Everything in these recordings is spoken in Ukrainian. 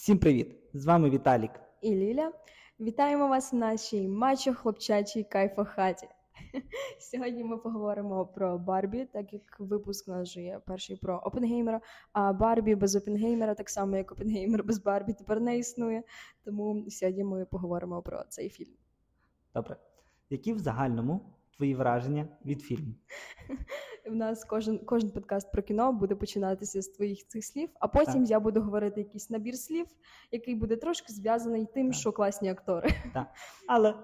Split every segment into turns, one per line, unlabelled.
Всім привіт! З вами Віталік.
і Ліля. Вітаємо вас в нашій мачо хлопчачій кайфохаті. Сьогодні ми поговоримо про Барбі, так як випуск у нас вже є перший про Опенгеймера, а Барбі без Опенгеймера, так само як Опенгеймер без Барбі, тепер не існує. Тому сьогодні ми поговоримо про цей фільм.
Добре. Які в загальному твої враження від фільму?
У нас кожен кожен подкаст про кіно буде починатися з твоїх цих слів, а потім
Так.
я буду говорити якийсь набір слів, який буде трошки зв'язаний тим,
Так.
що класні актори.
Так. Але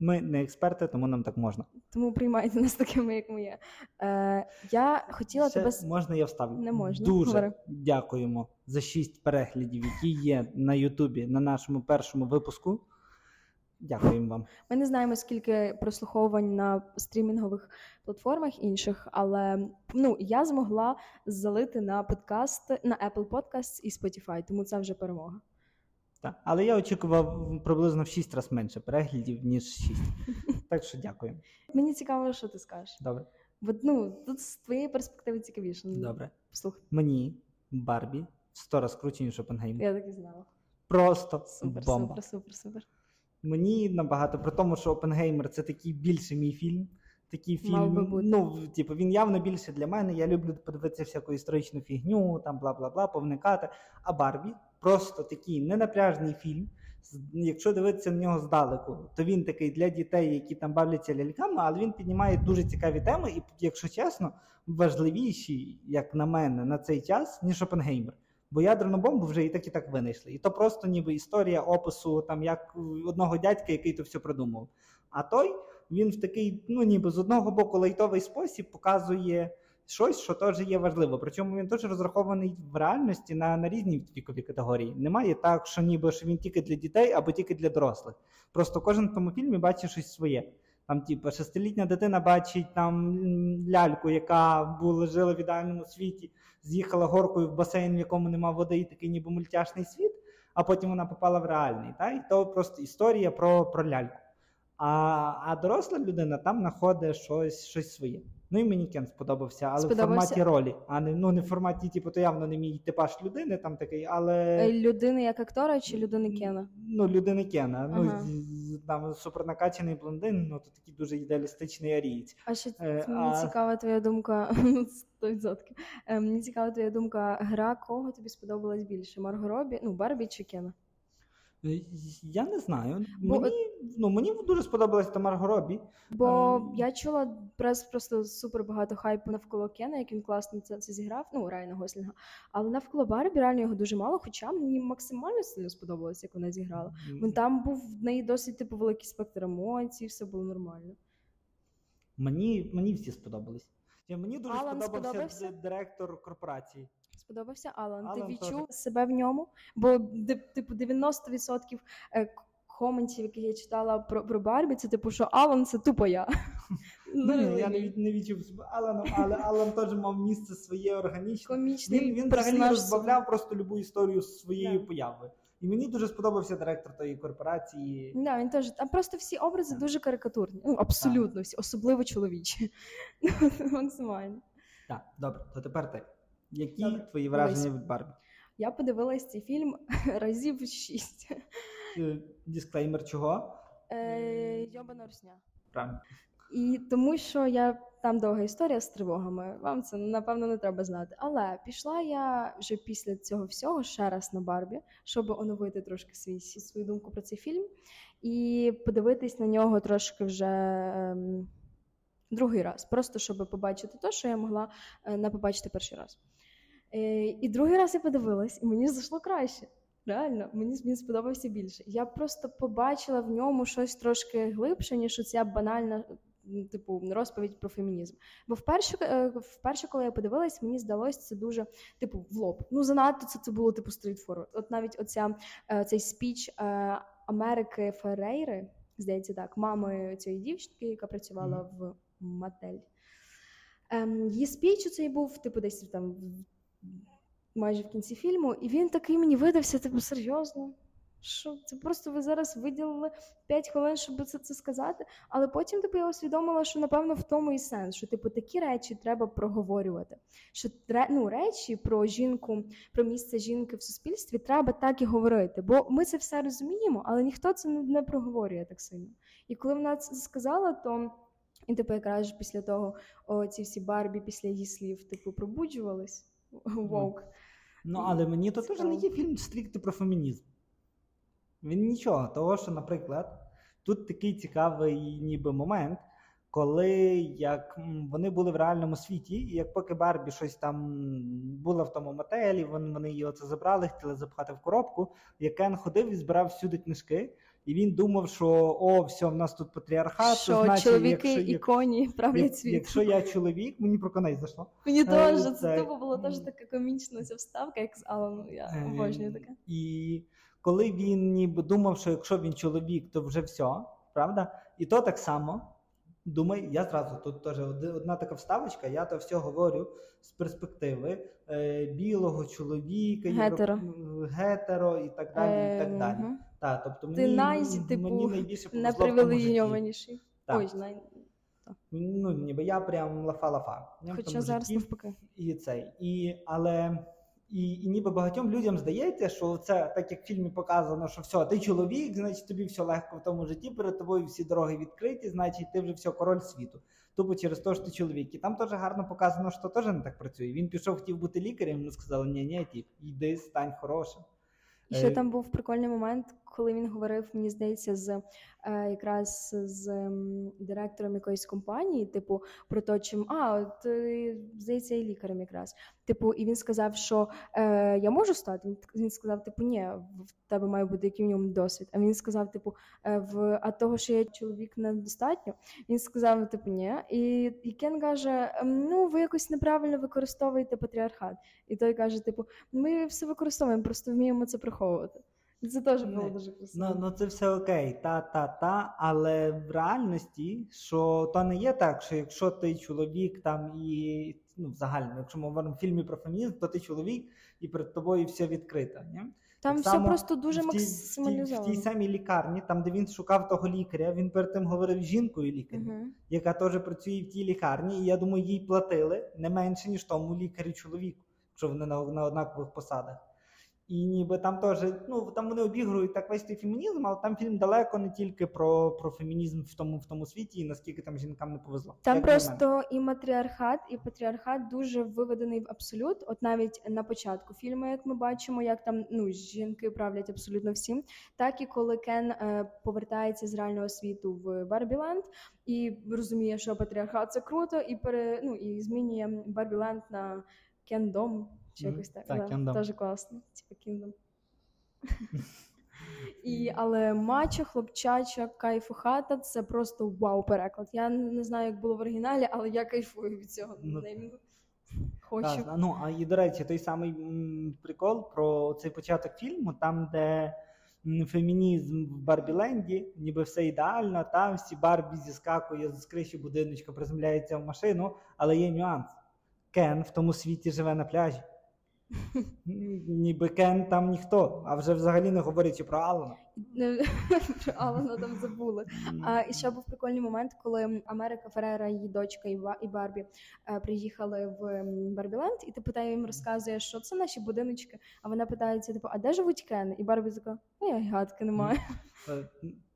ми не експерти, тому нам так можна.
Тому приймайте нас такими, як ми є. Е, я хотіла
Ще
тебе
Можна я вставлю?
Не можна.
Дуже
Говори.
дякуємо за шість переглядів, які є на Ютубі на нашому першому випуску. Дякуємо вам.
Ми не знаємо, скільки прослуховувань на стрімінгових платформах інших, але ну я змогла залити на подкаст на Apple Podcasts і Spotify, тому це вже перемога.
Так. Але я очікував приблизно в шість разів менше переглядів, ніж шість. Так що дякуємо.
Мені цікаво, що ти скажеш.
Добре.
Бо ну тут з твоєї перспективи цікавіше.
Добре.
Послухай,
Мені Барбі сто раз круче, ніж Опенгеймер.
я так і знала.
Просто
Супер,
бомба.
супер, супер, супер.
Мені набагато при тому, що Опенгеймер це такий більше мій фільм. Такий фільм,
Мав би бути.
ну, типу, він явно більше для мене. Я люблю подивитися всяку історичну фігню, там бла бла бла, повникати. А Барбі просто такий ненапряжний фільм. Якщо дивитися на нього здалеку, то він такий для дітей, які там бавляться ляльками, але він піднімає дуже цікаві теми, і, якщо чесно, важливіші, як на мене, на цей час, ніж Опенгеймер. Бо ядерну бомбу вже і так і так винайшли. І то просто ніби історія опису там як одного дядька, який то все придумав. А той він в такий, ну ніби з одного боку лайтовий спосіб показує щось, що теж є важливо. Причому він теж розрахований в реальності на, на різні вікові категорії. Немає так, що ніби що він тільки для дітей або тільки для дорослих. Просто кожен в тому фільмі бачить щось своє. Там, типу, шестилітня дитина бачить там ляльку, яка була жила в ідеальному світі, з'їхала горкою в басейн, в якому нема води, і такий ніби мультяшний світ, а потім вона попала в реальний. Та? І то просто історія про, про ляльку. А, а доросла людина там знаходить щось, щось своє. Ну і мені Кен сподобався, але
Сподобався?
в форматі ролі, а не ну не в форматі, типу, то явно не мій типаж людини, там такий, але
Е, Людини як актора чи людини Кена?
ну, людини Кена. Ну,
Ага.
з- там супернакачаний блондин, ну то такий дуже ідеалістичний арієць.
А ще
Е,
мені
а-
цікава твоя думка 100%. Е, Мені цікава твоя думка, гра кого тобі сподобалась більше? Марго Робі, ну Барбі чи Кена?
Е, Я не знаю.
Бо
мені, ну, мені дуже сподобалась Тамар Горобі.
Бо
Ем.
я чула прес просто супер багато хайпу навколо Кена, як він класно це, це зіграв, ну Райана Гослінга. Але навколо Барбі реально його дуже мало, хоча мені максимально сильно сподобалось, як вона зіграла. Вон там був в неї досить типу великий спектр емоцій, все було нормально.
Мені, мені всі сподобались. Мені дуже
Алан
сподобався,
сподобався?
директор корпорації.
Сподобався Алан.
Алан
Ти
теж.
відчув себе в ньому? Бо типу 90% е, коментів, які я читала про, про Барбі, це типу, що Алан це тупо я.
Ну, ні,
Ну,
я не, не відчув себе Аланом, але Алан теж мав місце своє органічне.
комічний
Він, він взагалі
персонаж.
розбавляв просто любу історію своєю
Да.
появою. І мені дуже сподобався директор тої корпорації.
Да, він теж там просто всі образи дуже карикатурні. Ну абсолютно всі, особливо чоловічі. Максимально.
Так, добре, то тепер ти. Які
Добре,
твої враження від Барбі?
Я подивилась цей фільм разів шість.
Е, Дисклеймер чого?
Е, Йобана русня.
Правильно.
І тому що я там довга історія з тривогами. Вам це напевно не треба знати. Але пішла я вже після цього всього ще раз на Барбі, щоб оновити трошки свій свою думку про цей фільм і подивитись на нього трошки вже. Ем, Другий раз, просто щоб побачити те, що я могла е, не побачити перший раз. Е, і другий раз я подивилась, і мені зайшло краще. Реально, мені він сподобався більше. Я просто побачила в ньому щось трошки глибше, ніж оця банальна, типу, розповідь про фемінізм. Бо вперше, е, вперше, коли я подивилась, мені здалось це дуже, типу, в лоб. Ну, занадто це, це було типу стрітфорвард. От навіть оця цей спіч Америки Феррейри, здається, так, мами цієї дівчинки, яка працювала в Матель. Ем, її спіч цей був, типу, десь там майже в кінці фільму, і він такий мені видався, типу, серйозно. Що це просто ви зараз виділили 5 хвилин, щоб це, це сказати. Але потім, типу, я усвідомила, що напевно в тому і сенс, що типу такі речі треба проговорювати. Що ну, речі про жінку, про місце жінки в суспільстві треба так і говорити. Бо ми це все розуміємо, але ніхто це не проговорює так сильно. І коли вона це сказала, то. І типу, якраз після того о, ці всі Барбі після її слів типу пробуджувались. Вовк.
Ну, але мені то теж не є фільм стрікти про фемінізм. Він нічого, того, що, наприклад, тут такий цікавий ніби момент, коли як вони були в реальному світі, і як поки Барбі щось там була в тому мотелі, вони, вони її оце забрали, хотіли запхати в коробку, як Кен ходив і збирав всюди книжки. І він думав, що о, все, в нас тут патріархат.
Що
значить,
чоловіки
якщо,
і коні правлять світ.
Якщо я чоловік, мені про коней зайшло.
Мені
Е,
теж це
це-
тупо було теж така комічна ця вставка, як з Алану. Я
Е,
обожнюю таке.
І коли він ніби думав, що якщо він чоловік, то вже все, правда? І то так само. Думаю, я зразу тут теж одна така вставочка, я то все говорю з перспективи е, білого чоловіка,
Гетеро.
євро- гетеро і так далі. і так далі.
Мгм.
Та, тобто
Ти
мені,
най,
мені
типу,
найбільше повезло
Не
в тому
привілейованіший.
житті. Так.
Ой, най...
Ну, ніби я прям лафа-лафа.
Хоча
тому
зараз навпаки.
І цей. І, але і, і ніби багатьом людям здається, що це так як в фільмі показано, що все, ти чоловік, значить тобі все легко в тому житті, перед тобою всі дороги відкриті, значить ти вже все король світу. Тупо через те, що ти чоловік. І там теж гарно показано, що теж не так працює. Він пішов, хотів бути лікарем, йому сказали, ні, ні, тіп, йди, стань хорошим.
І ще
Е,
там був прикольний момент, коли він говорив, мені здається, з е, якраз з директором якоїсь компанії, типу, про те, чим а, ти здається, і лікарем якраз. Типу, і він сказав, що е, я можу стати. Він, сказав, типу, ні, в тебе має бути який ньому досвід. А він сказав, типу, е, в а того, що я чоловік недостатньо. Він сказав, типу, ні. І, і Кен каже: «Ем, ну, ви якось неправильно використовуєте патріархат. І той каже, типу, ми все використовуємо, просто вміємо це приховувати. Це теж було
Не,
дуже красиво.
Ну, ну це все окей, та, та, та, але в реальності, що то не є так, що якщо ти чоловік там і ну, взагалі, якщо ми говоримо в фільмі про фемінізм, то ти чоловік і перед тобою все відкрито. Ні?
Там
Так
все
само
просто дуже
в в, тій, в тій самій лікарні, там де він шукав того лікаря, він перед тим говорив з жінкою лікарем,
Мгм.
яка теж працює в тій лікарні, і я думаю, їй платили не менше, ніж тому лікарю чоловіку, якщо вони на, на однакових посадах. І ніби там теж, ну там вони обігрують так весь той фемінізм, але там фільм далеко не тільки про, про фемінізм в тому, в тому світі, і наскільки там жінкам не повезло.
Там
Як
просто і матріархат, і патріархат дуже виведений в абсолют. От навіть на початку фільму, як ми бачимо, як там ну жінки правлять абсолютно всім, так і коли Кен е, повертається з реального світу в Барбіленд і розуміє, що патріархат це круто, і пере ну і змінює Барбіленд на Кендом чи якось так.
Так,
да. Теж класно. Типа Кіндом. І, але мачо, хлопчача, кайфу хата це просто вау переклад. Я не знаю, як було в оригіналі, але я кайфую від цього
Ну.
Хочу.
Так, ну а і до речі, той самий прикол про цей початок фільму, там, де фемінізм в Барбіленді, ніби все ідеально, там всі Барбі зіскакує з криші будиночка, приземляється в машину, але є нюанс. Кен в тому світі живе на пляжі. Ніби Кен там ніхто, а вже взагалі не говорячи про Алана.
Про Алана там забули. А і ще був прикольний момент, коли Америка Ферера, її дочка і Барбі е, приїхали в Барбіленд, і типу та їм розказує, що це наші будиночки. А вона питається: типу, а де живуть Кен? І Барбі така, ну я гадки немає.
Е,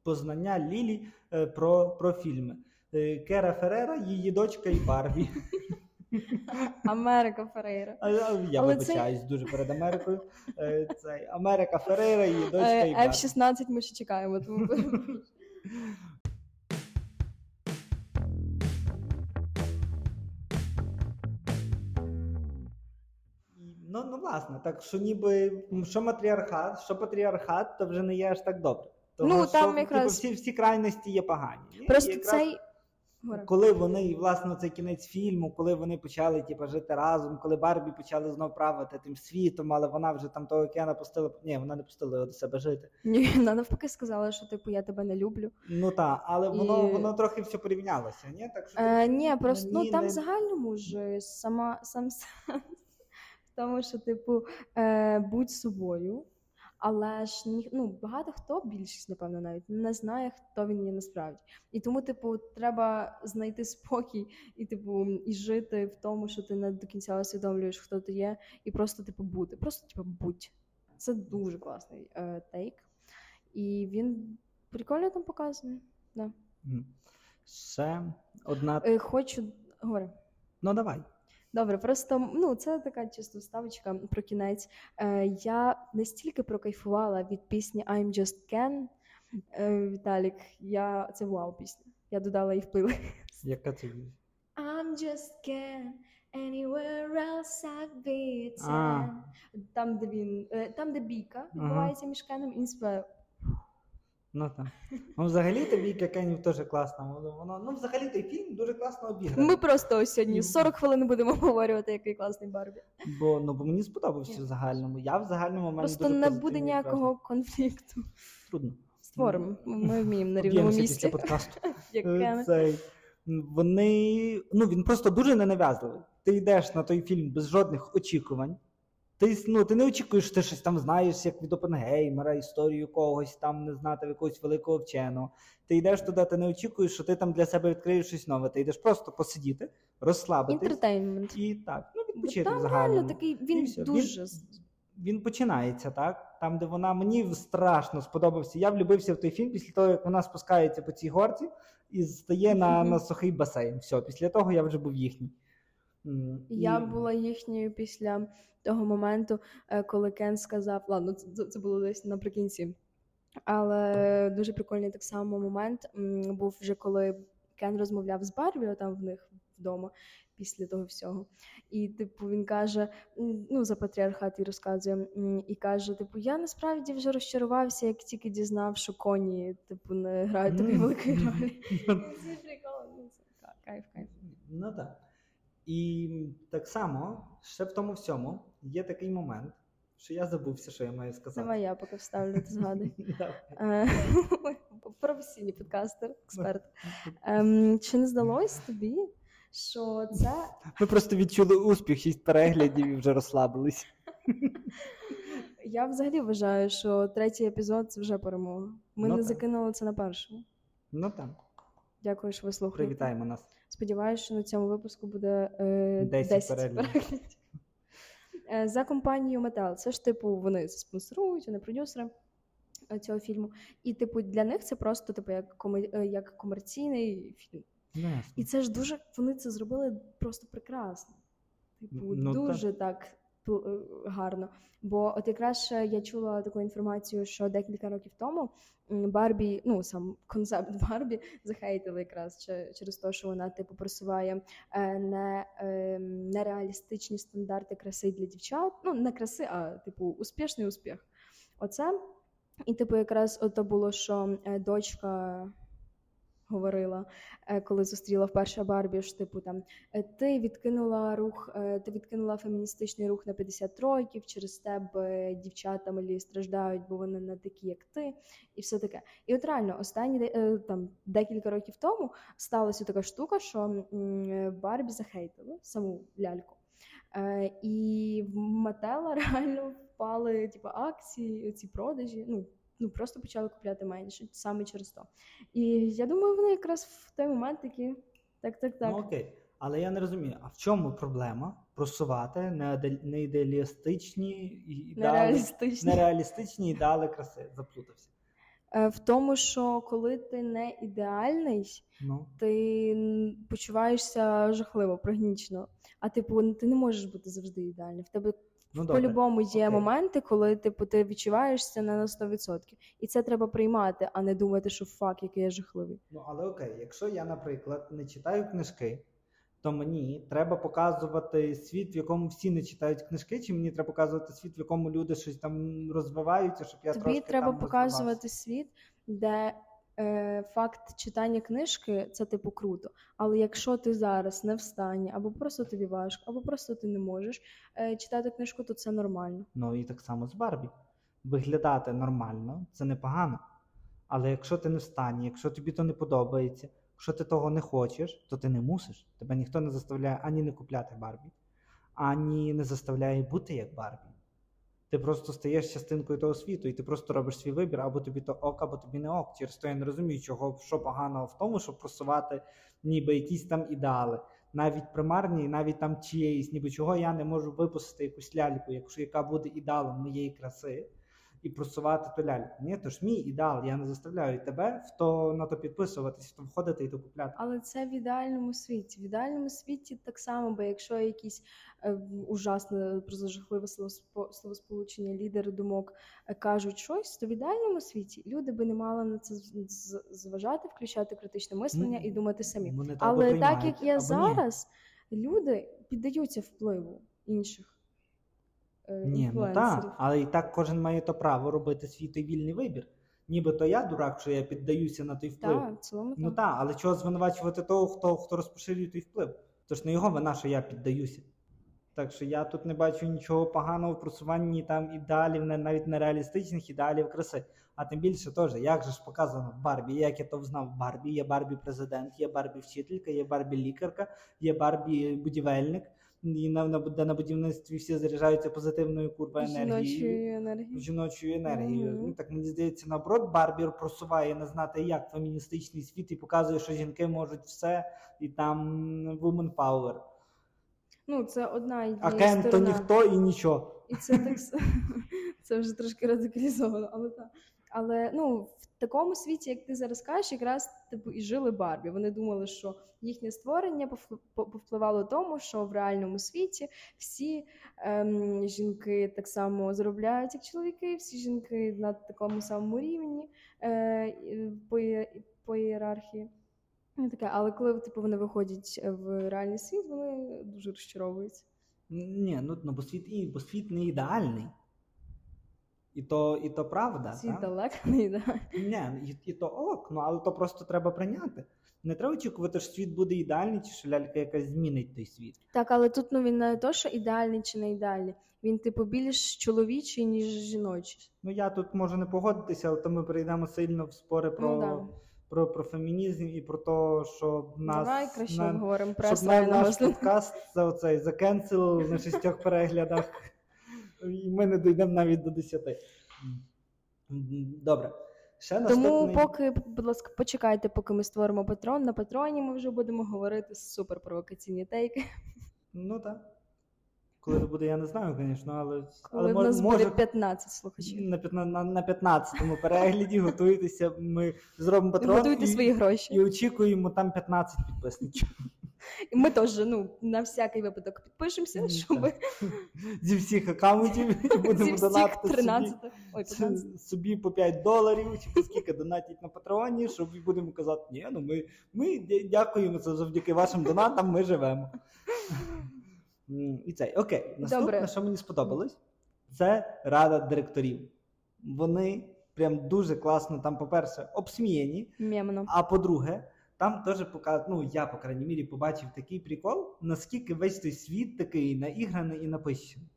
познання Лілі е, про, про фільми. Кера Ферера, її дочка і Барбі.
Америка Ферейра.
Я,
Але
вибачаюсь дуже перед Америкою. Е, Цей Америка Ферейра, її дочка і
Е, F-16 ми ще чекаємо. Тому
Ну, ну власне, так що ніби що матріархат, що патріархат, то вже не є аж так добре. Того,
Ну, там
що,
якраз-
типу, всі, всі крайності є погані.
Просто
якраз
цей.
Коли вони, і, власне, цей кінець фільму, коли вони почали типу, жити разом, коли Барбі почали знов правити тим світом, але вона вже там того Кена пустила. Ні, вона не пустила його до себе жити.
Ні, вона навпаки сказала, що типу я тебе не люблю.
Ну так, але воно,
І-
воно трохи все порівнялося, ні? Так що
Е, ні, просто ну там
не-
в загальному ж сама сам тому, що типу е, будь собою. Але ж ні, ну, багато хто, більшість, напевно, навіть не знає, хто він є насправді. І тому, типу, треба знайти спокій і, типу, і жити в тому, що ти не до кінця усвідомлюєш, хто ти є, і просто, типу, бути. Просто, типу, будь. Це дуже класний е, тейк. І він прикольно там показаний. Да.
Ще одна.
Е, хочу. Говори.
Ну давай.
Добре, просто ну це така чисто вставочка про кінець. Е, я настільки прокайфувала від пісні I'm Just Ken. Е, Віталік, я це вау пісня. Я додала її в плейлист.
Яка це?
I'm just Ken, anywhere else I'd be it's
А.
Там, де він, е, там, де бійка відбувається між Кеном, і він співає.
Ну так. Ну, взагалі тобі Кенів теж класно. Воно, ну, взагалі той фільм дуже класно обіграний.
Ми просто ось сьогодні 40 хвилин будемо говорити, який класний Барбі.
Бо, ну, бо мені сподобався в загальному. Я в загальному мене
Просто не буде ніякого
враження.
конфлікту.
Трудно.
Створимо. Ми вміємо на рівному
Об'ємося
місці.
після подкасту. Е. Цей, вони, ну, він просто дуже ненав'язливий. Ти йдеш на той фільм без жодних очікувань. Ти, ну, ти не очікуєш, що ти щось там знаєш, як від Опенгеймера, історію когось, там не знати якогось великого вченого. Ти йдеш туди, ти не очікуєш, що ти там для себе відкриєш щось нове. Ти йдеш просто посидіти, розслабитись
Інтертейнмент.
і так, ну, відпочити
Там реально такий, він дуже.
Він починається, так? Там, де вона мені страшно сподобався. Я влюбився в той фільм після того, як вона спускається по цій горці і стає на,
Мгм.
на сухий басейн. Все, після того я вже був їхній.
Я була їхньою після того моменту, е, коли Кен сказав, ладно, це, це було десь наприкінці. Але дуже прикольний так само момент був вже коли Кен розмовляв з Барбі, там в них вдома після того всього. І, типу, він каже: ну, за патріархат і розказує, і каже: типу, я насправді вже розчарувався, як тільки дізнав, що коні, типу, не грають такої великої ролі. Ці приколи, ну, це ка- кайф, кайф.
Ну так. І так само, ще в тому всьому є такий момент, що я забувся, що я маю сказати.
Давай я поки вставлю, ти згадуй. Е, Професійний подкастер, експерт. Ем, Чи не здалось тобі, що це
Ми просто відчули успіх, шість переглядів і вже розслабились.
я взагалі вважаю, що третій епізод це вже перемога. Ми
Ну
не
так.
закинули це на першому.
Ну так,
Дякую, що ви слухаєте.
привітаємо нас.
Сподіваюся, що на цьому випуску буде е,
10
10
переглядів.
переглядів. Е, За компанією Метал. Це ж типу вони спонсорують, вони продюсери е, цього фільму. І, типу, для них це просто типу як коме- е, як комерційний фільм.
Ну, ясно.
І це ж дуже вони це зробили просто прекрасно. Типу,
Ну,
дуже так е, гарно. Бо от якраз я чула таку інформацію, що декілька років тому Барбі, ну сам концепт Барбі захейтили якраз через те, що вона типу просуває е, не, е, нереалістичні стандарти краси для дівчат. Ну, не краси, а типу успішний успіх. Оце. І, типу, якраз ото було, що е, дочка говорила, е, коли зустріла вперше Барбі, що типу там е, ти відкинула рух, е, ти відкинула феміністичний рух на 50 років, через тебе дівчата малі страждають, бо вони не такі, як ти, і все таке. І от реально, останні там декілька років тому сталася така штука, що Барбі захейтили саму ляльку. І в Матела реально впали типу, акції, ці продажі. Ну, ну просто почали купляти менше саме через то. І я думаю, вони якраз в той момент такі. Так, так, так.
Ну окей. Але я не розумію, а в чому проблема просувати неідеалістичні і- ідеали,
Нереалістично.
нереалістичні ідеали краси? Заплутався.
Е, В тому, що коли ти не ідеальний,
Ну,
ти почуваєшся жахливо, пригнічено. А типу, ти не можеш бути завжди ідеальним. В тебе
ну
по-любому є
Окей.
моменти, коли типу, ти відчуваєшся не на 100%. І це треба приймати, а не думати, що фак, який я жахливий.
Ну, але окей, якщо я, наприклад, не читаю книжки, то мені треба показувати світ, в якому всі не читають книжки, чи мені треба показувати світ, в якому люди щось там розвиваються, щоб я
Тобі
трошки
треба
там
показувати світ, де е, факт читання книжки це типу круто. Але якщо ти зараз не в стані, або просто тобі важко, або просто ти не можеш е, читати книжку, то це нормально.
Ну і так само з Барбі. Виглядати нормально це непогано. Але якщо ти не в стані, якщо тобі то не подобається, якщо ти того не хочеш, то ти не мусиш. Тебе ніхто не заставляє ані не купляти Барбі, ані не заставляє бути як Барбі. Ти просто стаєш частинкою того світу, і ти просто робиш свій вибір, або тобі то ок, або тобі не ок. Через то я не розумію, чого що поганого в тому, щоб просувати ніби якісь там ідеали. Навіть примарні, навіть там чиєїсь, ніби чого я не можу випустити якусь ляльку, якщо яка буде ідеалом моєї краси, і просувати ту ляльку. Ні, то ж мій ідеал, я не заставляю тебе в то на то підписуватись, в то входити і то купляти.
Але це в ідеальному світі. В ідеальному світі так само, бо якщо якісь е, ужасне просто жахливе словоспо- словосполучення, лідери думок е, кажуть щось, то в ідеальному світі люди би не мали на це зважати, включати критичне мислення
Ну,
і думати самі.
Вони
Але так як є
або ні.
зараз, люди піддаються впливу інших
Ні, ну так, але і так кожен має то право робити свій той вільний вибір. Нібито я дурак, що я піддаюся на той вплив.
Так, в цілому
Ну
так.
так, але чого звинувачувати того, хто, хто розпоширює той вплив? Тож не його вина, що я піддаюся. Так що я тут не бачу нічого поганого в просуванні там ідеалів, навіть нереалістичних ідеалів краси. А тим більше теж, як же ж показано в Барбі, як я то взнав в Барбі, є Барбі президент, є Барбі вчителька, є Барбі лікарка, є Барбі будівельник, і на, на, де на будівництві всі заряджаються позитивною курва енергією
енергії.
жіночою енергією. Ну так мені здається, наоборот, Барбір просуває не знати як феміністичний світ і показує, що жінки можуть все, і там woman power.
Ну, це одна ідея.
А Кен то ніхто і нічого.
І це так це вже трошки радикалізовано, але так. Але ну в такому світі, як ти зараз кажеш, якраз типу і жили Барбі. Вони думали, що їхнє створення повпливало тому, що в реальному світі всі ем, жінки так само заробляють, як чоловіки, всі жінки на такому самому рівні е, по, по ієрархії. Ну, таке, але коли типу вони виходять в реальний світ, вони дуже розчаровуються.
Ні, ну, ну бо світ і бо світ не ідеальний. І то, і то правда. Так?
далеко не йде.
Ні, і, і то ок, ну але то просто треба прийняти. Не треба очікувати, що світ буде ідеальний, чи що лялька якась змінить той світ.
Так, але тут ну він не то, що ідеальний чи не ідеальний. Він типу більш чоловічий, ніж жіночий.
Ну я тут можу не погодитися, але то ми перейдемо сильно в спори про,
Ну, да.
про, про фемінізм і про те, що нас
Давай краще
на,
обговоримо про
щоб на, наш подкаст за оцей закенсел на шістьох переглядах, і ми не дійдемо навіть до десяти. М, Добре. Ще
Тому
наступний...
поки, будь ласка, почекайте, поки ми створимо патрон. На патроні ми вже будемо говорити супер провокаційні тейки.
Ну так. Коли це буде, я не знаю, звісно, але,
Коли
але
в нас
може
буде 15 слухачів.
на, п'ятна- на, на 15-му перегляді готуйтеся, ми зробимо патрон
Готуйте
і,
свої гроші.
і очікуємо там 15 підписників.
І ми теж ну, на всякий випадок підпишемося, щоб.
Зі всіх аккаунтів будемо донатити
13.
собі,
Ой, 15.
собі по 5 доларів, чи по скільки донатять на патреоні, щоб будемо казати, ні, ну ми, ми дякуємо це завдяки вашим донатам, ми живемо. І цей, окей, наступне,
Добре.
що мені сподобалось, це рада директорів. Вони прям дуже класно там, по-перше, обсміяні,
Мємно.
а по-друге, там теж показують, ну я, по крайній мірі, побачив такий прикол, наскільки весь той світ такий наіграний і напищений.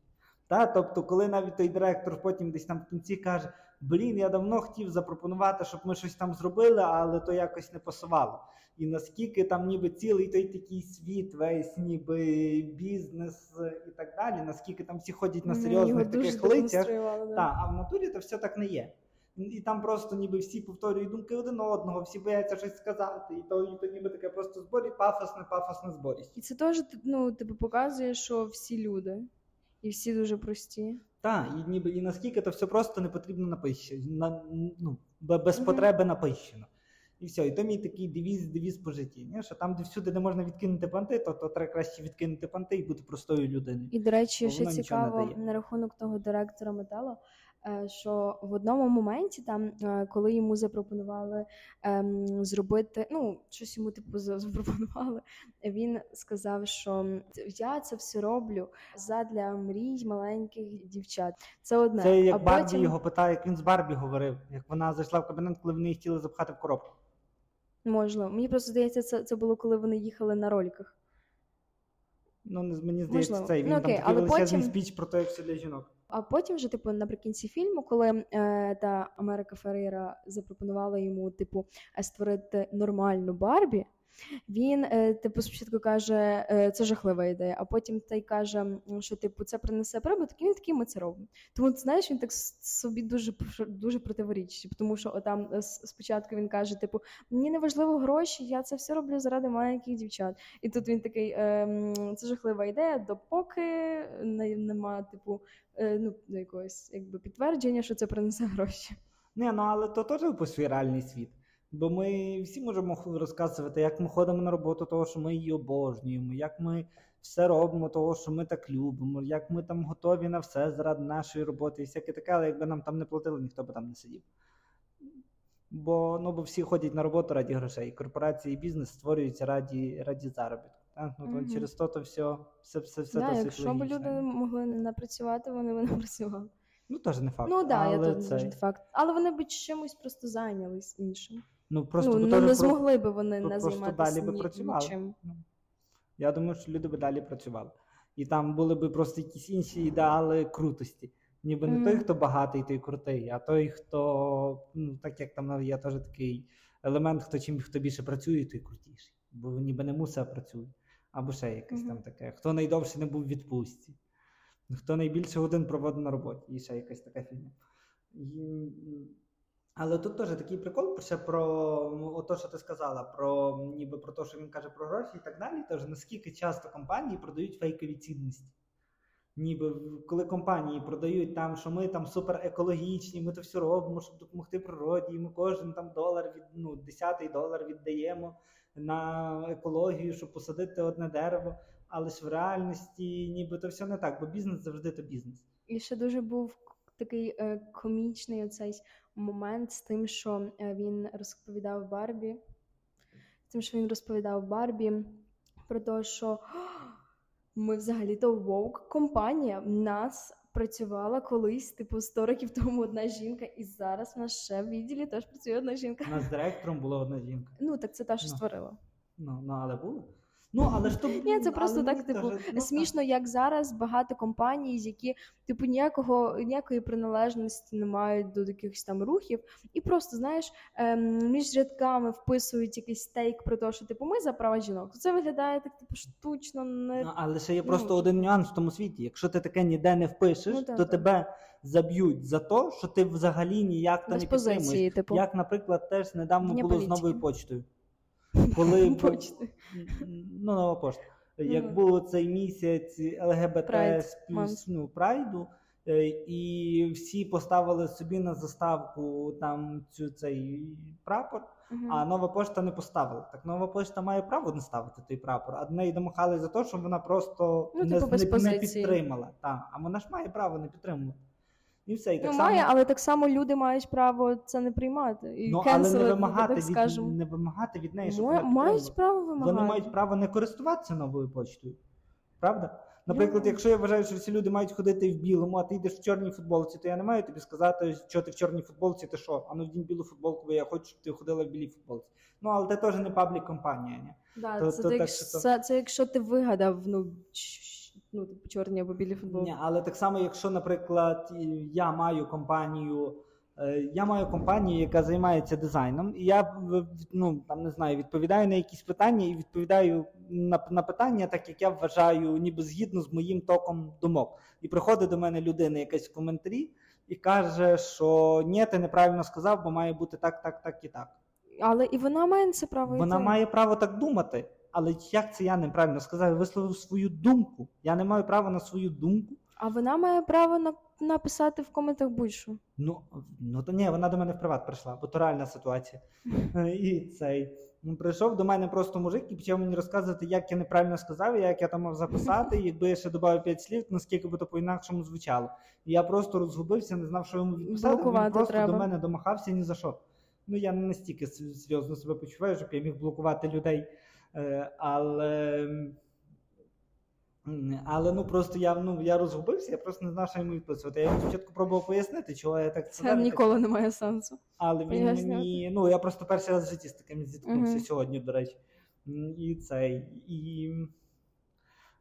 Та, тобто, коли навіть той директор потім десь там в кінці каже: Блін, я давно хотів запропонувати, щоб ми щось там зробили, але то якось не пасувало. І наскільки там ніби цілий той такий світ, весь ніби бізнес і так далі, наскільки там всі ходять на серйозних таких лицях, та, а в натурі то все так не є. І там просто ніби всі повторюють думки один одного, всі бояться щось сказати, і то, і то ніби таке просто зборі, пафосне, пафосне зборість.
І це теж ну, типу, показує, що всі люди, і всі дуже прості.
Так, і ніби і наскільки то все просто не потрібно напищено, на, ну, бе- без
Мгм.
потреби напищено. І все, і то мій такий девіз, девіз по житті. Ні? Що там, де всюди не можна відкинути панти, то, то треба краще відкинути панти і бути простою людиною.
І, до речі,
Бо
ще цікаво на рахунок того директора металу, що в одному моменті, там, е, коли йому запропонували ем, зробити, ну, щось йому типу запропонували, він сказав, що я це все роблю задля мрій маленьких дівчат. Це одне.
Це як
а
Барбі
потім,
його питає, як він з Барбі говорив, як вона зайшла в кабінет, коли вони її хотіли запхати в коробку.
можливо, мені просто здається, це, це було коли вони їхали на роликах.
Ну, мені здається,
Можливо.
цей він
Ну,
там такий величезний
потім-
спіч про те, як все для жінок.
А потім вже, типу, наприкінці фільму, коли е, та Америка Феррера запропонувала йому, типу, е, створити нормальну Барбі, Він, е, типу, спочатку каже, е, це жахлива ідея, а потім той каже, що типу це принесе прибуток, і він такий ми це робимо. Тому ти знаєш, він так собі дуже дуже противорічить, тому що отам е, спочатку він каже: типу, мені не важливо гроші, я це все роблю заради маленьких дівчат. І тут він такий, це жахлива ідея, допоки нема, типу, ну, якогось якби підтвердження, що це принесе гроші.
Ні, ну але то теж по реальний світ. Бо ми всі можемо розказувати, як ми ходимо на роботу, того, що ми її обожнюємо, як ми все робимо, того, що ми так любимо, як ми там готові на все заради нашої роботи і всяке таке, але якби нам там не платили, ніхто би там не сидів. Бо, ну, бо всі ходять на роботу раді грошей. Корпорації і бізнес створюються раді, раді заробітку. Так? Ну,
Мгм.
через то, то все, все, все, все
да,
досить
якщо б люди могли не працювати, вони б не працювали.
Ну, теж не факт.
Ну да,
але
тут
це...
дуже факт. Але вони б чимось просто зайнялись іншим.
Ну, просто
ну, ну не змогли би вони не займатися
далі би працювали.
нічим.
Ну, Я думаю, що люди би далі працювали. І там були б просто якісь інші ідеали крутості. Ніби не той, хто багатий, той крутий, а той, хто, ну, так як там є теж такий елемент, хто чим хто більше працює, той крутіший. Бо ніби не мусить, а працює. Або ще якесь
Мгм.
там таке. Хто найдовше не був в відпустці, хто найбільше годин проводив на роботі, і ще якась така фігня. І, але тут теж такий прикол ще про ну, ото, що ти сказала, про ніби про те, що він каже про гроші і так далі. Тож наскільки часто компанії продають фейкові цінності. Ніби коли компанії продають там, що ми там супер екологічні, ми то все робимо, щоб допомогти природі, і ми кожен там долар від ну, десятий долар віддаємо на екологію, щоб посадити одне дерево. Але ж в реальності ніби то все не так, бо бізнес завжди то бізнес.
І ще дуже був такий е, комічний оцей момент з тим, що е, він розповідав Барбі. З тим, що він розповідав Барбі про те, що ми взагалі-то woke компанія. В нас працювала колись, типу, 100 років тому одна жінка, і зараз в нас ще в відділі теж працює одна жінка.
У нас директором була одна жінка.
Ну, так це та, що
Ну.
створила.
Ну, ну але було. Ну, але ж то
Ні, це просто так, типу,
теж, ну,
смішно, як зараз багато компаній, які типу ніякого ніякої приналежності не мають до якихось там рухів, і просто знаєш ем, між рядками вписують якийсь стейк про те, що типу ми за права жінок. Це виглядає так, типу, штучно, не
Ну, але ще є
ну,
просто один нюанс в тому світі. Якщо ти таке ніде не впишеш,
Ну, так,
то
так.
тебе заб'ють за те, що ти взагалі ніяк та
без
не підтримуєш.
типу
Як, наприклад, теж недавно
Вне
було з новою почтою. Коли
почти.
ну, нова пошта. Як
Ну.
був цей місяць ЛГБТ плюс, ну, прайду, е, і всі поставили собі на заставку там цю цей прапор.
Мгм.
А нова пошта не поставила. Так нова пошта має право не ставити той прапор, а до неї домахали за те, що вона просто
Ну,
не,
типу,
не, не підтримала. Так, а вона ж має право не підтримувати. І все. І так
Ну,
само,
має, але так само люди мають право це не приймати. І
ну, але не вимагати,
так
від,
скажемо.
не вимагати від неї, щоб вона
мають право вимагати.
Вони мають право не користуватися новою почтою. Правда? Наприклад, якщо я вважаю, що всі люди мають ходити в білому, а ти йдеш в чорній футболці, то я не маю тобі сказати, що ти в чорній футболці, ти що? А ну вдінь білу футболку, бо я хочу, щоб ти ходила в білій футболці. Ну, але це теж не паблік компанія. Ні?
Да,
То-
це,
то
ти,
так,
якщо-
що
це, це якщо ти вигадав, ну, ну типу, чорні або білі футболки.
Ні, але так само, якщо, наприклад, я маю компанію, е, я маю компанію, яка займається дизайном, і я ну там не знаю, відповідаю на якісь питання і відповідаю на, на питання, так як я вважаю, ніби згідно з моїм током думок. І приходить до мене людина якась в коментарі і каже, що ні, ти неправильно сказав, бо має бути так, так, так і так.
Але і вона має це право.
Вона
ти.
має право так думати. Але як це я неправильно сказав? Я висловив свою думку. Я не маю права на свою думку.
А вона має право на... написати в коментах будь-що.
Ну, ну то ні, вона до мене в приват прийшла, бо то реальна ситуація. І цей ну, прийшов до мене просто мужик і почав мені розказувати, як я неправильно сказав, і як я там мав записати. І якби я ще додав 5 слів, наскільки би то по-інакшому звучало. І я просто розгубився, не знав, що йому відписати. Він просто
треба.
до мене домахався ні за що. Ну я не настільки серйозно себе почуваю, щоб я міг блокувати людей. Е, але. Але ну просто я ну я розгубився, я просто не знав, що йому відписувати. Я йому спочатку пробував пояснити, чого я так
Це
так
ніколи не має сенсу.
але він мені. Ну, я просто перший раз в житті з таким зіткнувся
Мгм.
сьогодні, до речі. І цей. І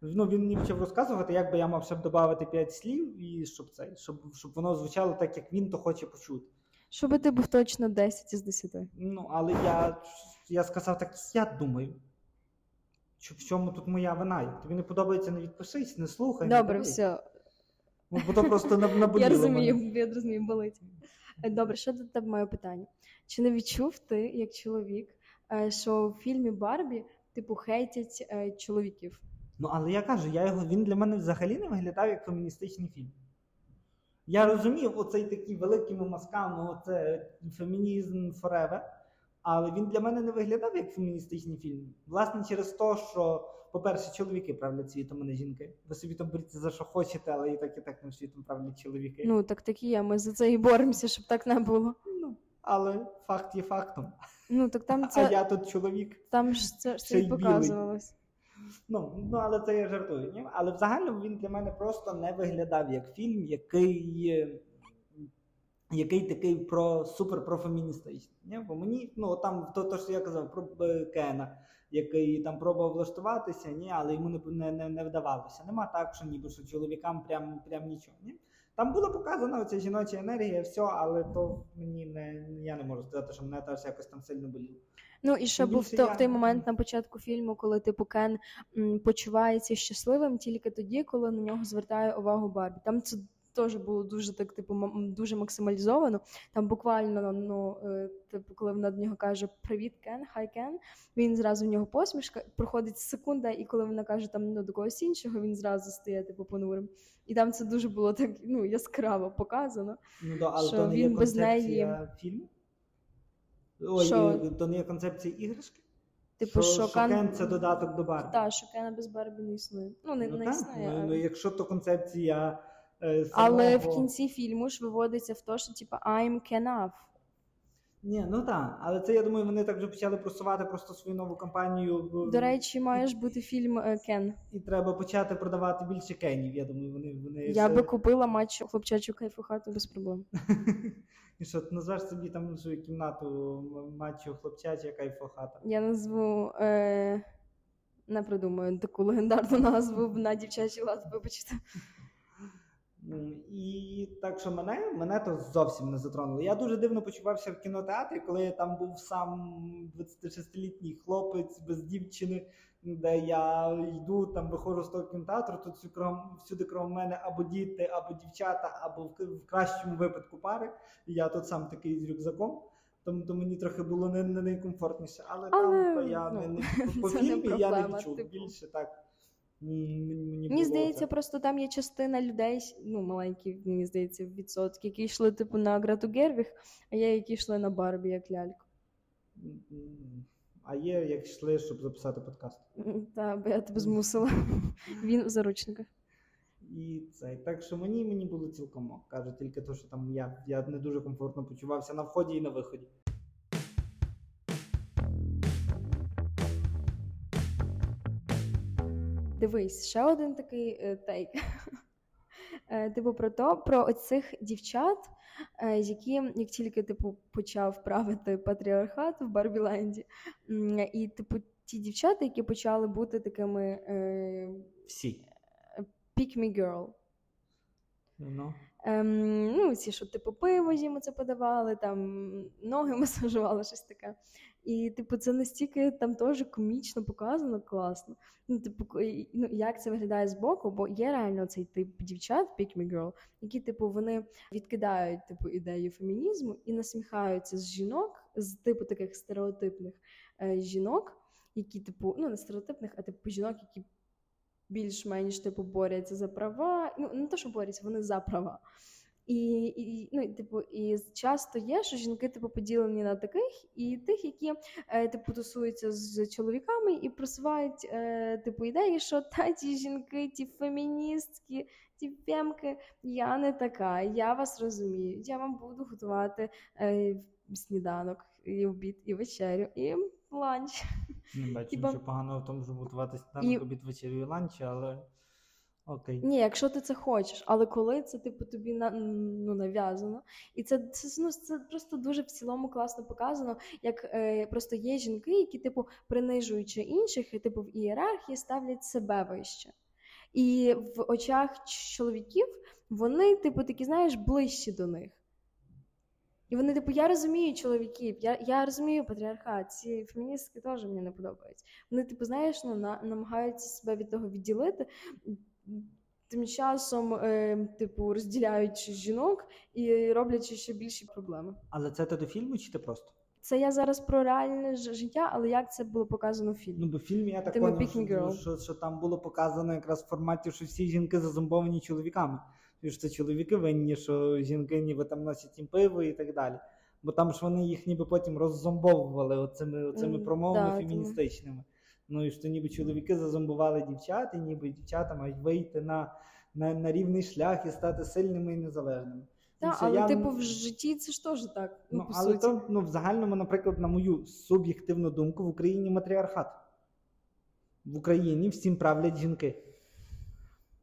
ну, він мені почав розказувати, як би я мав ще додати 5 слів, і щоб цей, щоб, щоб воно звучало так, як він то хоче почути.
Щоби ти був точно 10 із 10.
Ну, але я, я сказав так, я думаю. Що, в чому тут моя вина? Як тобі не подобається, не відпишись, не слухай.
Добре,
дивись.
все.
Ну, Бо то просто наб- наболіло
Я розумію,
мене.
я розумію, болить. Е, Добре, що до тебе маю питання? Чи не відчув ти, як чоловік, е, що в фільмі Барбі, типу, хейтять е, чоловіків?
Ну, але я кажу, я його, він для мене взагалі не виглядав як феміністичний фільм. Я розумів оцей такий великими мазками, оце фемінізм forever, але він для мене не виглядав як феміністичний фільм. Власне, через те, що, по-перше, чоловіки правлять світом, а не жінки. Ви собі там беріться за що хочете, але і так і так ним світом правлять чоловіки.
Ну, так такі є, ми за це і боремося, щоб так не було.
Ну, але факт є фактом.
Ну, так там
А я тут чоловік.
там ж це,
ще
це і показувалось.
Ну, ну але це я жартую. Ні? Але в загальному він для мене просто не виглядав як фільм, який, який такий про супер профеміністичний. Бо мені, ну там то, то, що я казав про е, Кена, який там пробував влаштуватися, ні, але йому не, не, не, не вдавалося. Нема так, що ніби що чоловікам прям, прям нічого. Ні? Там була показана оця жіноча енергія, все, але то мені не я не можу сказати, що мене теж якось там сильно боліло.
Ну і ще був то,
я-
в той момент на початку фільму, коли типу Кен м, почувається щасливим тільки тоді, коли на нього звертає увагу Барбі. Там це теж було дуже так, типу, дуже максималізовано. Там буквально, ну е, типу, коли вона до нього каже Привіт, Кен, хай Кен. Він зразу в нього посмішка, проходить секунда, і коли вона каже там ну, до когось іншого, він зразу стає типу понурим. І там це дуже було так ну яскраво показано.
Ну, да, але
Що
то не є
він без
концепція фільму? Ой,
Що?
то не є концепція іграшки?
Типу,
що,
що Кан-
Кен це додаток до Барбі.
Та, що Кена без Барбі не існує. Ну, не,
ну,
не
так.
існує.
Ну,
а-
ну, якщо то концепція е,
Але в кінці фільму ж виводиться в те, що типу I'm Kenav.
Ні, ну так. Але це, я думаю, вони так вже почали просувати просто свою нову кампанію.
До речі, має ж бути фільм Кен.
І треба почати продавати більше кенів. Я думаю, вони. вони
Я
ще-
би купила матчу хлопчачу кайфу хату без проблем.
І що, ти назвеш собі там свою кімнату матчу хлопчача кайфохата.
Я назву е... не придумаю таку легендарну назву на дівчачий лад, вибачте.
І так що мене, мене то зовсім не затронуло. Я дуже дивно почувався в кінотеатрі, коли там був сам 26-літній хлопець без дівчини, де я йду, там виходжу з того кінотеатру, тут всю кром- всюди крім мене або діти, або дівчата, або в, кращому випадку пари. Я тут сам такий з рюкзаком. Тому то мені трохи було не, не найкомфортніше. Але,
Але,
там то я
ну,
не, не по,
це не
фільмі я не відчув.
типу.
Більше так. Мені, було
здається, просто там є частина людей, ну маленькі, мені здається, відсотки, які йшли типу на Грату Гервіг, а є, які йшли на Барбі як ляльку.
А є, як йшли, щоб записати подкаст.
М, Та, бо я тебе змусила. Він в заручниках.
І це так що мені мені було цілком. Кажу тільки те, що там я, я не дуже комфортно почувався на вході і на виході.
Дивись, ще один такий е, тейк. Е, Типу, про то, про оцих дівчат, е, які як тільки типу почав правити патріархат в Барбіленді, і типу ті дівчата, які почали бути такими е,
Всі.
pick me girl.
Ну.
Ем, ну, ці, що типу пиво йому це подавали, там ноги масажували, щось таке. І, типу, це настільки там теж комічно показано, класно. Ну, типу, ну, як це виглядає збоку, бо є реально цей тип дівчат, pick me girl, які, типу, вони відкидають типу ідею фемінізму і насміхаються з жінок, з типу таких стереотипних е, жінок, які, типу, ну не стереотипних, а типу жінок, які більш-менш типу борються за права. Ну не те, що борються, вони за права. І, і ну, і, типу, і часто є, що жінки типу поділені на таких і тих, які е, типу тусуються з чоловіками і просувають е, типу ідеї, що та ті жінки, ті феміністки, ті фемки, я не така, я вас розумію. Я вам буду готувати е, сніданок, і обід, і вечерю, і ланч.
Не бачу
Типа-
нічого поганого в тому, щоб готувати сніданок,
І-
обід, вечерю і ланч, але окей.
Ні, якщо ти це хочеш, але коли це типу тобі на ну нав'язано, і це, це ну це просто дуже в цілому класно показано. Як е, просто є жінки, які типу принижуючи інших, і типу в ієрархії ставлять себе вище. І в очах чоловіків вони, типу, такі, знаєш, ближчі до них. І вони, типу, я розумію чоловіків, я, я розумію патріархат, ці феміністки теж мені не подобаються. Вони, типу, знаєш, ну, на, намагаються себе від того відділити. Тим часом, е, типу, розділяючи жінок і роблячи ще більші проблеми.
Але це ти до фільму чи ти просто?
Це я зараз про реальне ж- життя, але як це було показано в фільмі?
Ну, бо в фільмі я так
Тими
поняв,
Picking
що,
Girl.
що, що там було показано якраз в форматі, що всі жінки зазомбовані чоловіками. І що це чоловіки винні, що жінки ніби там носять їм пиво і так далі. Бо там ж вони їх ніби потім роззомбовували оцими, оцими
М,
промовами
да, тому-
феміністичними. Ну і що ніби чоловіки зазомбували дівчат, і ніби дівчата мають вийти на, на, на рівний шлях і стати сильними і незалежними.
Так, але
я-
типу в житті це ж теж так. Ну,
Ну,
по
але
суті.
то ну, в загальному, наприклад, на мою суб'єктивну думку, в Україні матріархат. В Україні всім правлять жінки.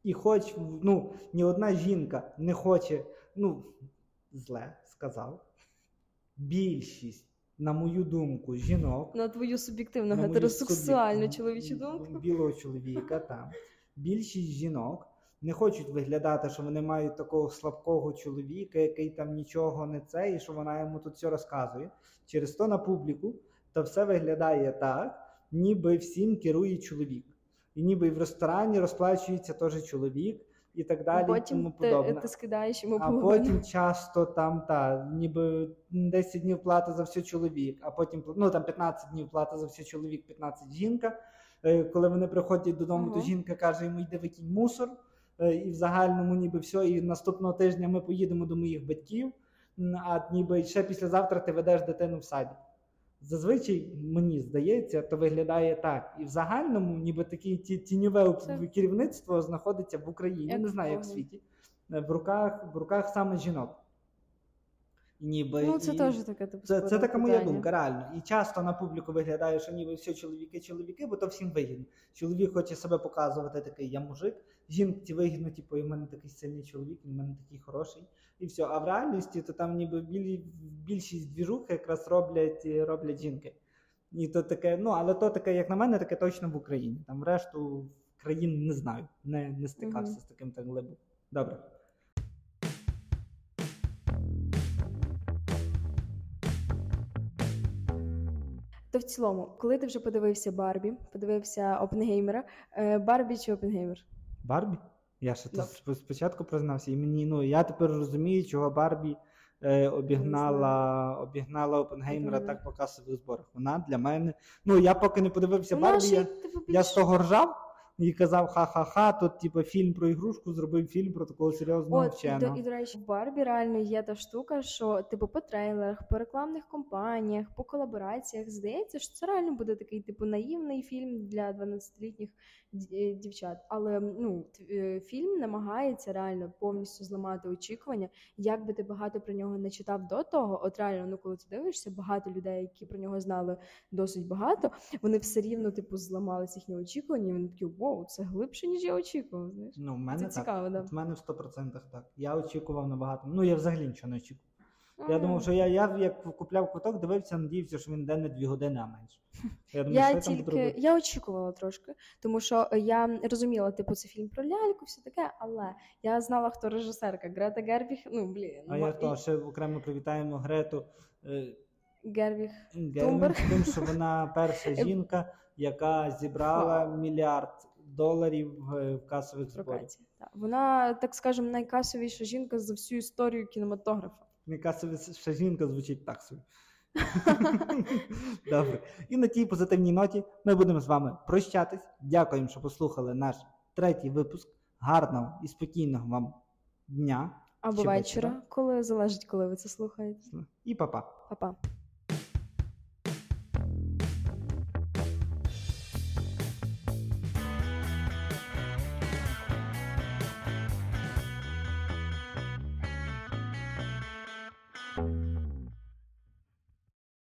І хоч ну, ні одна жінка не хоче, ну, зле сказав. Більшість, на мою думку, жінок.
На твою суб'єктивну
на
гетеросексуальну
суб'єктивну,
чоловічу думку.
Білого чоловіка, там. Більшість жінок не хочуть виглядати, що вони мають такого слабкого чоловіка, який там нічого не це, і що вона йому тут все розказує. Через то на публіку то все виглядає так, ніби всім керує чоловік. І ніби і в ресторані розплачується теж чоловік, і так далі, і
потім
тому
ти,
подобне.
ти скидаєш йому
А потім часто там та ніби 10 днів плата за все чоловік, а потім ну там 15 днів плата за все чоловік, 15 жінка. Е, Коли вони приходять додому, то жінка каже йому йди викинь мусор. Е, І в загальному ніби все. І наступного тижня ми поїдемо до моїх батьків. А ніби ще післязавтра ти ведеш дитину в садик. Зазвичай мені здається, то виглядає так. І в загальному, ніби таке ті- тіньове
Це-
керівництво знаходиться в Україні.
Як
не знаю, як в світі е, в руках, в руках саме жінок. Ніби,
Ну, це
і...
теж таке типу.
це, це така моя
питання.
думка, реально. І часто на публіку виглядає, що ніби все чоловіки, чоловіки, бо то всім вигідно. Чоловік хоче себе показувати такий, я мужик. Жінці вигідно, типу, і в мене такий сильний чоловік, і в мене такий хороший. І все. А в реальності то там ніби білі, більшість двіжух якраз роблять, роблять жінки. І то таке, ну але то таке, як на мене, таке точно в Україні. Там решту країн не знаю, не, не стикався
Мгм.
з таким так глибоко. Добре.
То в цілому, коли ти вже подивився Барбі, подивився Опенгеймера, е, Барбі чи Опенгеймер?
Барбі? Я ще тут спочатку признався, і мені ну я тепер розумію, чого Барбі е, обігнала, обігнала Опенгеймера так по касових зборах. Вона для мене. Ну я поки не подивився
Вона
Барбі, я,
типу,
я з того ржав і казав ха-ха-ха. Тут типу, фільм про ігрушку зробив фільм про такого серйозного
От,
вченого.
і, до речі, в Барбі реально є та штука, що типу по трейлерах, по рекламних компаніях, по колабораціях здається, що це реально буде такий типу наївний фільм для 12-літніх д- е, дівчат. Але ну е, фільм намагається реально повністю зламати очікування. Як би ти багато про нього не читав до того, от реально, ну коли ти дивишся, багато людей, які про нього знали досить багато, вони все рівно типу зламалися їхні очікування. І вони такі вау, це глибше ніж я очікував. Знаєш,
Ну, в мене
це
так.
цікаво, да.
В мене в 100% так. Я очікував набагато. Ну я взагалі нічого не очікував. Я думав, що я, я як купляв квиток, дивився, надіявся, що він йде не дві години, а менше. Я думаю,
Я
що я там буду
я очікувала трошки, тому що е, я розуміла, типу, це фільм про ляльку, все таке, але я знала, хто режисерка. Грета Гервіг, ну блін,
А
ма-
я то ще окремо привітаємо Грету е,
і- Тумберг.
тим, що вона перша жінка, яка зібрала мільярд доларів в, в касових
в
зборах.
Вона, так скажемо, найкасовіша жінка за всю історію кінематографа.
Не ще жінка звучить так собі. Добре. І на тій позитивній ноті ми будемо з вами прощатись. Дякуємо, що послухали наш третій випуск. Гарного і спокійного вам дня
Або вечора,
вечора.
коли залежить, коли ви це слухаєте.
і па-па.
Па-па.